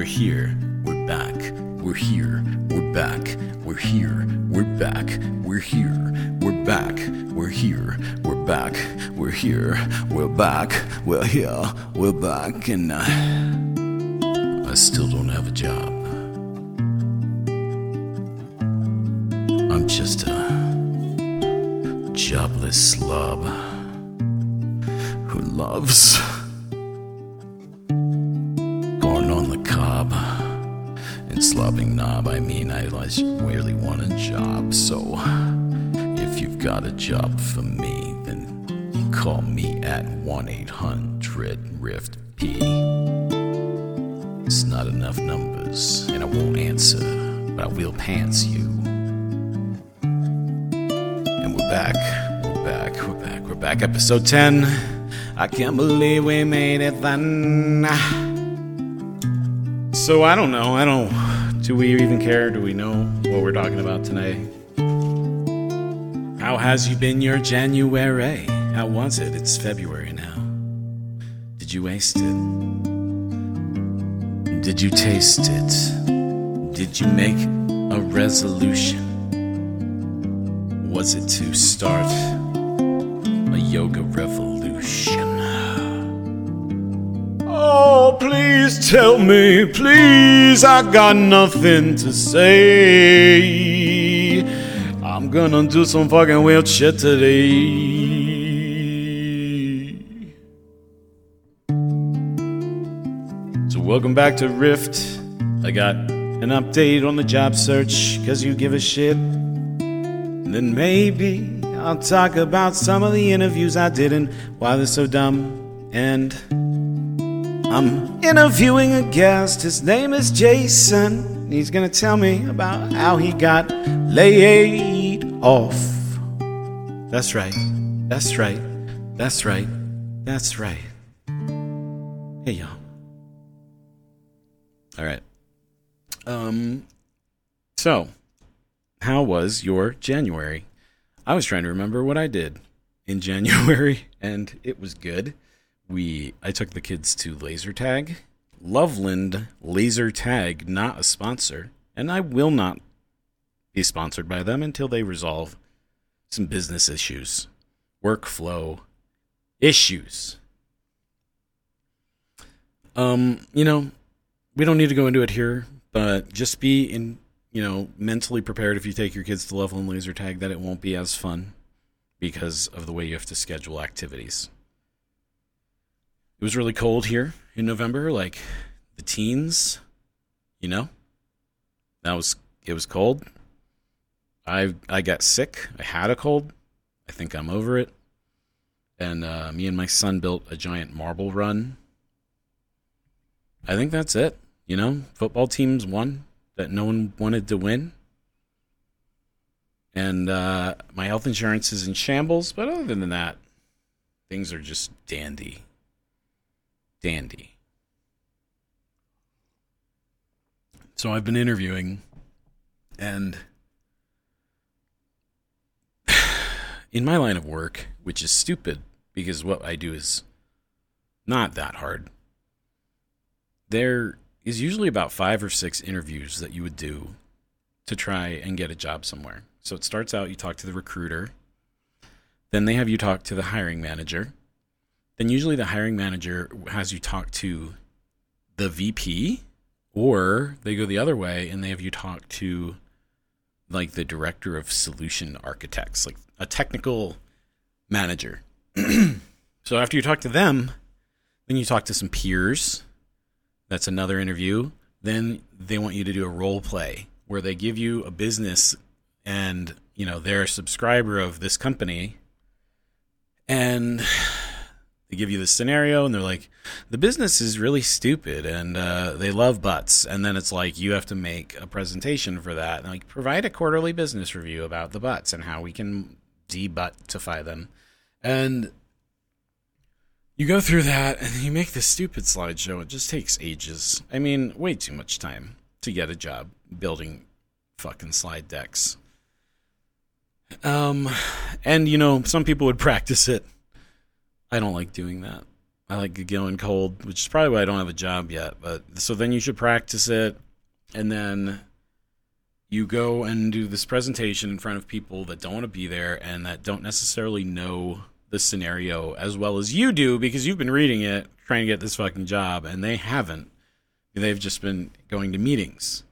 We're here. We're back. We're here. We're back. We're here. We're back. We're here. We're back. We're here. We're back. We're here. We're back. We're here. We're back. And uh, I still don't have a job. I'm just a jobless slob who loves cob. And slobbing knob, I mean, I really want a job. So if you've got a job for me, then call me at 1 800 Rift P. It's not enough numbers, and I won't answer, but I will pants you. And we're back. We're back. We're back. We're back. Episode 10. I can't believe we made it then. So I don't know. I don't. Do we even care? Do we know what we're talking about tonight? How has you been your January? How was it? It's February now. Did you waste it? Did you taste it? Did you make a resolution? Was it to start a yoga revolution? Please tell me, please, I got nothing to say. I'm gonna do some fucking weird shit today. So, welcome back to Rifd. I got an update on the job search, cause you give a shit. And then maybe I'll talk about some of the interviews I did and why they're so dumb. And I'm interviewing a guest. His name is Jason. He's gonna tell me about how he got laid off. That's right. That's right. That's right. That's right. Hey, y'all. All right. Um. So, how was your January? I was trying to remember what I did in January, and it was good we I took the kids to laser tag. Loveland Laser Tag, not a sponsor, and I will not be sponsored by them until they resolve some business issues, workflow issues. Um, you know, we don't need to go into it here, but just be in, you know, mentally prepared if you take your kids to Loveland Laser Tag that it won't be as fun because of the way you have to schedule activities it was really cold here in November, like the teens, you know. That was it was cold. I I got sick. I had a cold. I think I'm over it. And uh, me and my son built a giant marble run. I think that's it. You know, football teams won that no one wanted to win. And uh, my health insurance is in shambles, but other than that, things are just dandy dandy. So I've been interviewing, and in my line of work, which is stupid because what I do is not that hard, there is usually about five or six interviews that you would do to try and get a job somewhere. So it starts out, you talk to the recruiter, then they have you talk to the hiring manager then usually the hiring manager has you talk to the VP, or they go the other way and they have you talk to like the director of solution architects, like a technical manager. so after you talk to them, then you talk to some peers. That's another interview. Then they want you to do a role play where they give you a business and, you know, they're a subscriber of this company. And they give you the scenario and they're like the business is really stupid and uh, they love butts. And then it's like you have to make a presentation for that and like provide a quarterly business review about the butts and how we can debuttify them. And you go through that and you make this stupid slideshow. It just takes ages. I mean way too much time to get a job building fucking slide decks. Um and you know some people would practice it I don't like doing that. I like going cold, which is probably why I don't have a job yet. But so then you should practice it, and then you go and do this presentation in front of people that don't want to be there and that don't necessarily know the scenario as well as you do because you've been reading it trying to get this fucking job and they haven't. They've just been going to meetings.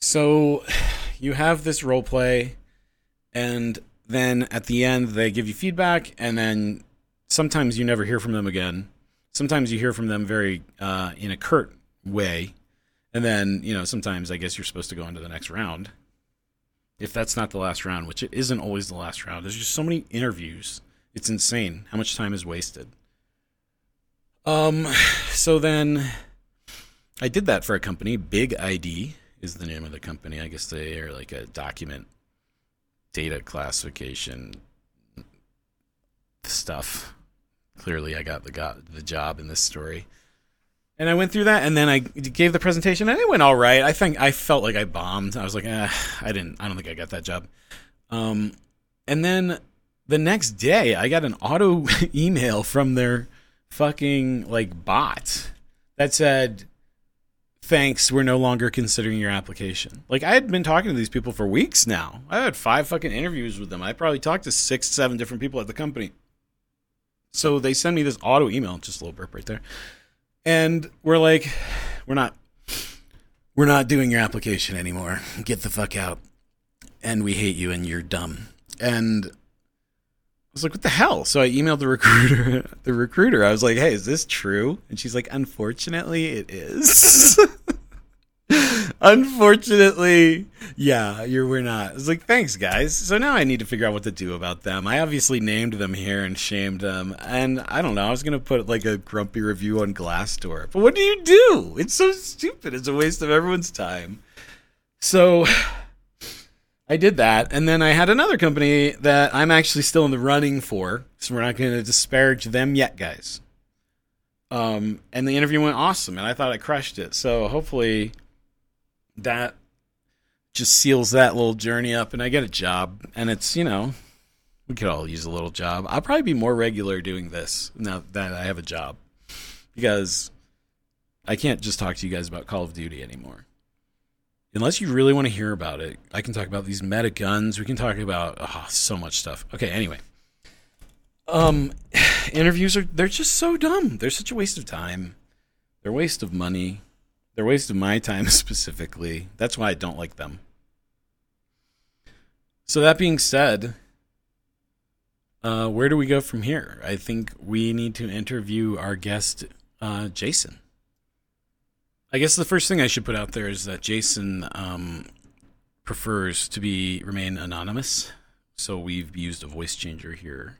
So you have this role play and then at the end they give you feedback and then sometimes you never hear from them again. Sometimes you hear from them very uh, in a curt way, and then you know sometimes I guess you're supposed to go into the next round. If that's not the last round, which it isn't always the last round, there's just so many interviews. It's insane how much time is wasted. Um, so then I did that for a company. BigID is the name of the company. I guess they are like a document data classification stuff. Clearly, I got the got the job in this story, and I went through that, and then I gave the presentation, and it went all right. I think I felt like I bombed. I was like, eh, I didn't. I don't think I got that job. Um, and then the next day, I got an auto email from their fucking like bot that said thanks, we're no longer considering your application. Like I had been talking to these people for weeks now. I had five fucking interviews with them. I probably talked to six, seven different people at the company. So they send me this auto email, just a little burp right there. And we're like, we're not we're not doing your application anymore. Get the fuck out. And we hate you and you're dumb. And I was like, what the hell? So I emailed the recruiter the recruiter. I was like, hey, is this true? And she's like, unfortunately it is. Unfortunately, yeah, you're we're not. It's like thanks, guys. So now I need to figure out what to do about them. I obviously named them here and shamed them, and I don't know. I was gonna put like a grumpy review on Glassdoor, but what do you do? It's so stupid. It's a waste of everyone's time. So I did that, and then I had another company that I'm actually still in the running for. So we're not to disparage them yet, guys. Um, and the interview went awesome, and I thought I crushed it. So hopefully that just seals that little journey up and I get a job and it's, you know, we could all use a little job. I'll probably be more regular doing this now that I have a job because I can't just talk to you guys about Call of Duty anymore. Unless you really want to hear about it, I can talk about these meta guns. We can talk about oh, so much stuff. Okay, anyway. Um interviews are they're just so dumb. They're such a waste of time. They're a waste of money. They're waste of my time specifically. That's why I don't like them. So that being said, uh, where do we go from here? I think we need to interview our guest, uh, Jason. I guess the first thing I should put out there is that Jason um, prefers to be remain anonymous, so we've used a voice changer here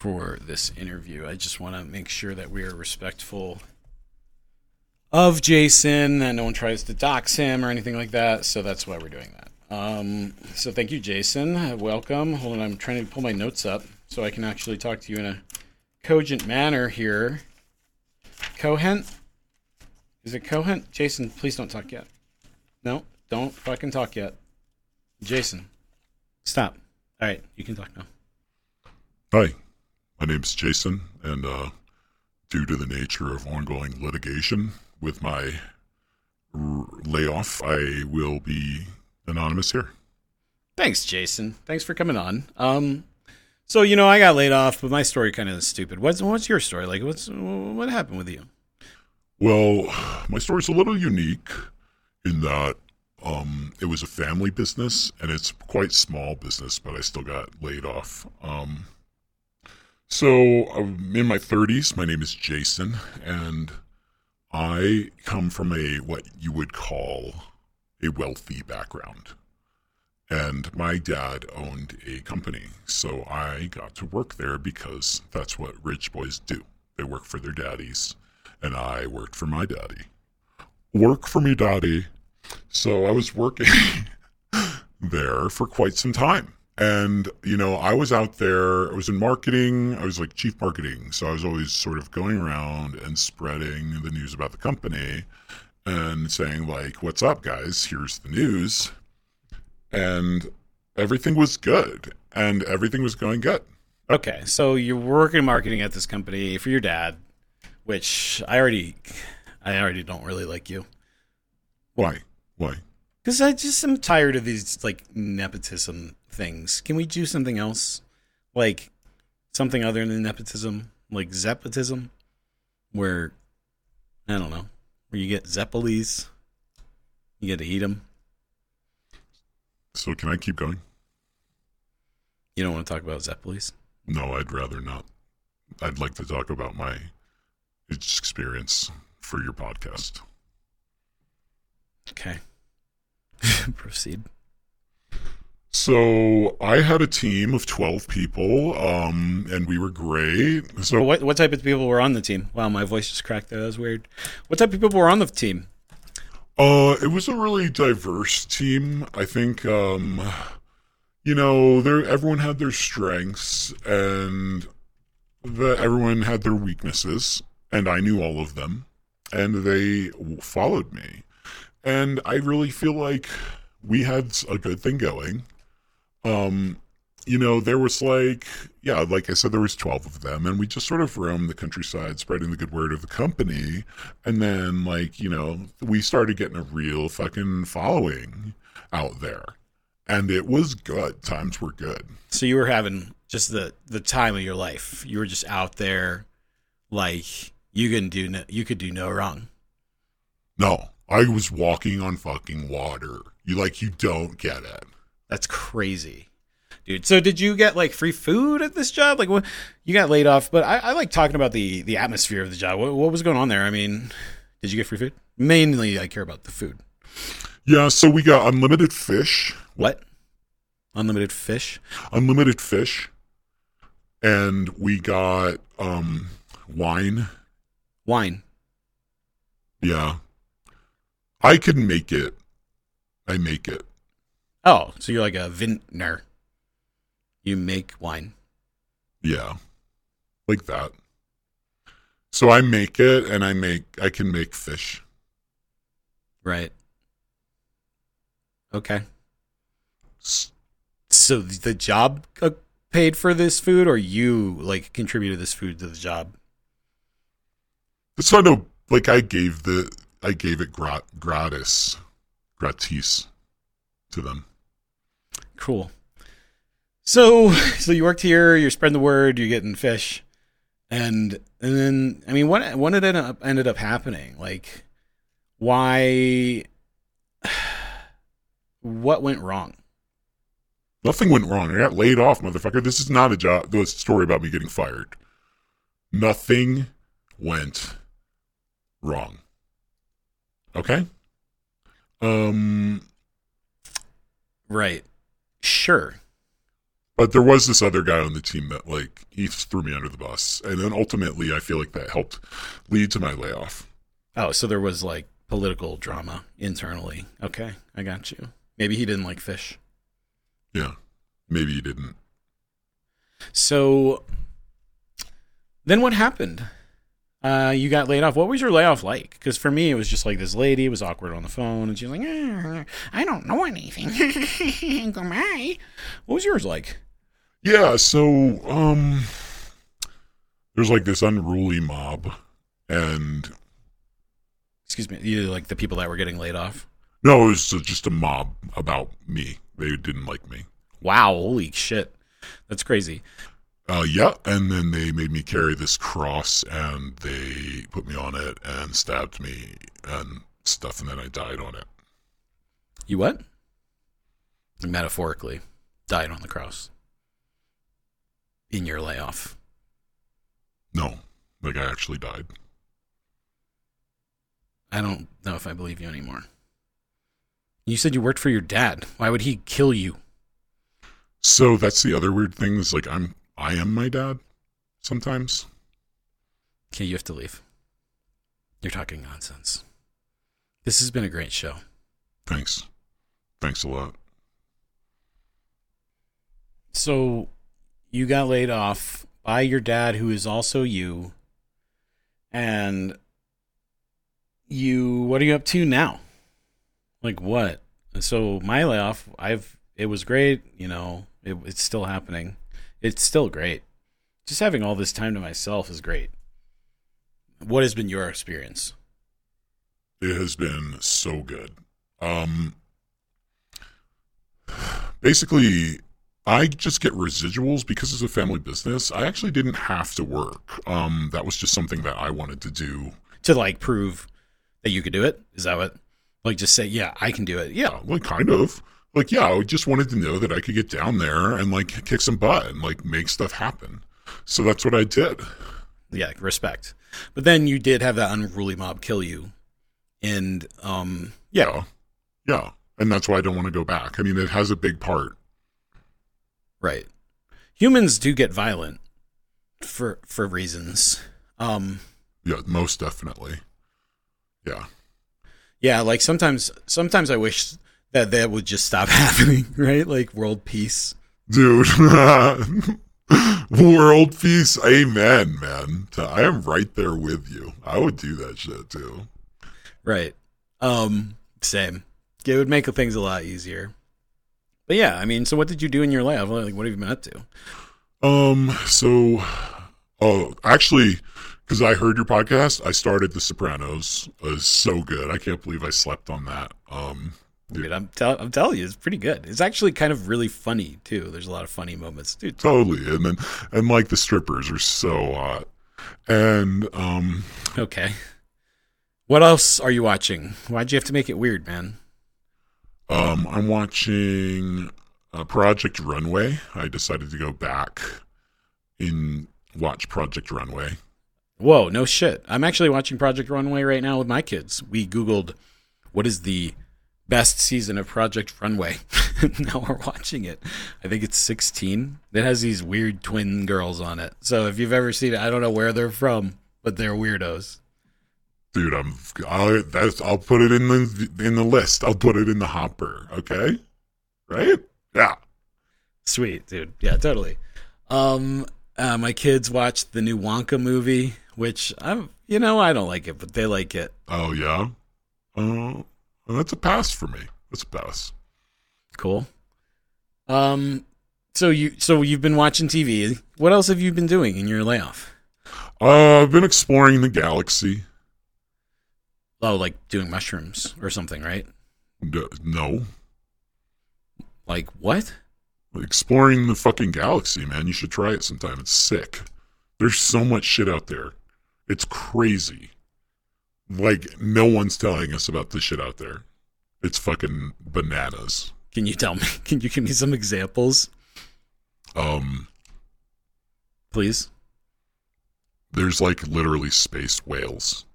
for this interview. I just want to make sure that we are respectful of Jason, and no one tries to dox him or anything like that. So that's why we're doing that. Um, so thank you, Jason. Welcome. Hold on, I'm trying to pull my notes up so I can actually talk to you in a cogent manner here. Cohent? Is it Cohent? Jason, please don't talk yet. No, don't fucking talk yet. Jason, stop. All right, you can talk now. Hi, my name's Jason, and uh, due to the nature of ongoing litigation, with my r- layoff, I will be anonymous here. Thanks, Jason. Thanks for coming on. Um, so you know, I got laid off, but my story kind of is stupid. What's what's your story? Like, what's what happened with you? Well, my story's a little unique in that um, it was a family business, and it's quite small business, but I still got laid off. Um, so I'm in my 30s. My name is Jason, and I come from a what you would call a wealthy background. And my dad owned a company, so I got to work there because that's what rich boys do. They work for their daddies, and I worked for my daddy. Work for me, daddy. So I was working there for quite some time. And, you know, I was out there, I was in marketing, I was like chief marketing. So I was always sort of going around and spreading the news about the company and saying, like, what's up, guys? Here's the news. And everything was good and everything was going good. Okay. So you're working marketing at this company for your dad. which I already, I already don't really like you Why? Why? Because I just am tired of these like nepotism things. Can we do something else, like something other than nepotism, like zeppotism, where I don't know, where you get zeppelis, you get to eat them. So can I keep going? You don't want to talk about zeppelis. No, I'd rather not. I'd like to talk about my experience for your podcast. Okay, proceed. So I had a team of twelve people, um, and we were great. So What what type of people were on the team? Wow, my voice just cracked. There. That was weird. What type of people were on the team? Uh, it was a really diverse team. I think, um, you know, there everyone had their strengths and the, everyone had their weaknesses, and I knew all of them, and they followed me, and I really feel like we had a good thing going. Um, you know, there was like, yeah, like I said, there was 12 of them, and we just sort of roamed the countryside, spreading the good word of the company. And then, like, you know, we started getting a real fucking following out there. And it was good. Times were good. So you were having just the the time of your life. You were just out there, like you can do no, you could do no wrong. No, I was walking on fucking water. You like, you don't get it. That's crazy, dude. So did you get like free food at this job? Like, what you got laid off? But I, I like talking about the the atmosphere of the job. What, what was going on there? I mean, did you get free food? Mainly, I care about the food. Yeah, so we got unlimited fish, What? Unlimited fish. unlimited fish, and we got um wine. Wine. Yeah. I can make it. I make it. Oh, so you're like a vintner. You make wine. Yeah. Like that. So I make it and I make I can make fish. Right. Okay. So the job paid for this food, or you like contributed this food to the job? So no like I gave the I gave it grat, gratis gratis to them. Cool. So, so you worked here. You're spreading the word. You're getting fish, and and then I mean, what what did end up ended up happening? Like, why? What went wrong? Nothing went wrong. I got laid off, motherfucker. This is not a job this story about me getting fired. Nothing went wrong. Okay? Um Right. Sure. But there was this other guy on the team that like he threw me under the bus, and then ultimately I feel like that helped lead to my layoff. Oh, so there was like political drama internally. Okay, I got you. Maybe he didn't like fish. Yeah, maybe he didn't. So then what happened? Uh, you got laid off. What was your layoff like? Because for me, it was just like this lady was awkward on the phone, and she's like, "Ah, "I don't know anything." Goodbye. What was yours like? Yeah, so um, there's like this unruly mob, and Excuse me, you like the people that were getting laid off. no, it was just a mob about me. They didn't like me. Wow, holy shit, that's crazy. Uh, yeah, and then they made me carry this cross, and they put me on it and stabbed me and stuff, and then I died on it. You what? Metaphorically, died on the cross in your layoff. No, like I actually died. I don't know if I believe you anymore. You said you worked for your dad. Why would he kill you? So that's the other weird thing is like I'm I am my dad sometimes. Okay, you have to leave. You're talking nonsense. This has been a great show. Thanks. Thanks a lot. So, you got laid off by your dad, who is also you. And you, what are you up to now? Like what? So my layoff, I've it was great. You know, it, it's still happening. It's still great. Just having all this time to myself is great. what has been your experience? It has been so good. Um, basically, I just get residuals because it's a family business. I actually didn't have to work. Um, that was just something that I wanted to do. To like prove that you could do it? Is that what? Like just say, yeah, I can do it. Yeah. Like kind of. Like yeah, I just wanted to know that I could get down there and like kick some butt and like make stuff happen. So that's what I did. Yeah, respect. But then you did have that unruly mob kill you. And um yeah. Yeah. yeah. And that's why I don't want to go back. I mean, it has a big part. Right. Humans do get violent for for reasons. Um Yeah, most definitely. Yeah. Yeah, like sometimes sometimes I wish that that would just stop happening, right? Like world peace. Dude. world peace. Amen, man. I am right there with you. I would do that shit too. Right. Um same. It would make things a lot easier. But yeah, I mean, so what did you do in your life? Like what have you been up to? Um so oh, actually because I heard your podcast, I started The Sopranos. It was so good. I can't believe I slept on that. Um, Dude, I'm, tell- I'm telling you, it's pretty good. It's actually kind of really funny too. There's a lot of funny moments, dude. Totally, and then and like the strippers are so hot. And um, okay, what else are you watching? Why'd you have to make it weird, man? Um, I'm watching uh, Project Runway. I decided to go back in watch Project Runway. Whoa, no shit. I'm actually watching Project Runway right now with my kids. We Googled what is the best season of Project Runway. now we're watching it. I think it's 16. It has these weird twin girls on it. So if you've ever seen it, I don't know where they're from, but they're weirdos. Dude, I'm I'll, that's, I'll put it in the in the list. I'll put it in the hopper. Okay, right? Yeah. Sweet, dude. Yeah, totally. Um, uh, my kids watched the new Wonka movie, which I'm, you know, I don't like it, but they like it. Oh yeah. Oh, that's a pass for me. That's a pass. Cool. Um, so you so you've been watching TV. What else have you been doing in your layoff? Uh, I've been exploring the galaxy. Oh, like doing mushrooms or something, right? No. Like what? Exploring the fucking galaxy, man. You should try it sometime. It's sick. There's so much shit out there. It's crazy. Like no one's telling us about the shit out there. It's fucking bananas. Can you tell me? Can you give me some examples? Um please. There's like literally space whales.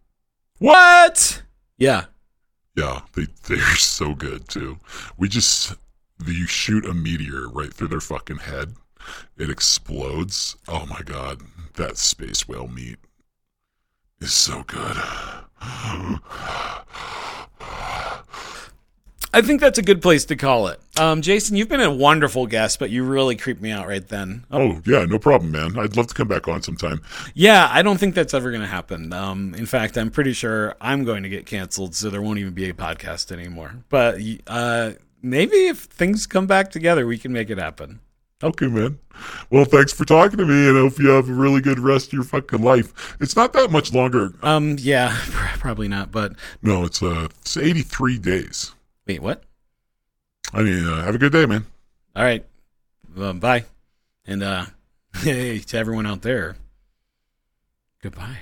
What? Yeah. Yeah, they they're so good too. We just you shoot a meteor right through their fucking head. It explodes. Oh my god, that space whale meat is so good. I think that's a good place to call it. Um, Jason, you've been a wonderful guest, but you really creeped me out right then. Oh yeah, no problem, man. I'd love to come back on sometime. Yeah, I don't think that's ever going to happen. Um, in fact, I'm pretty sure I'm going to get canceled, so there won't even be a podcast anymore. But uh, maybe if things come back together, we can make it happen. Okay, man. Well, thanks for talking to me, and I hope you have a really good rest of your fucking life. It's not that much longer. Um, yeah, probably not, but no, it's uh, it's eighty three days. Wait, what? I mean, uh, have a good day, man. All right, bye, and uh, hey to everyone out there, goodbye.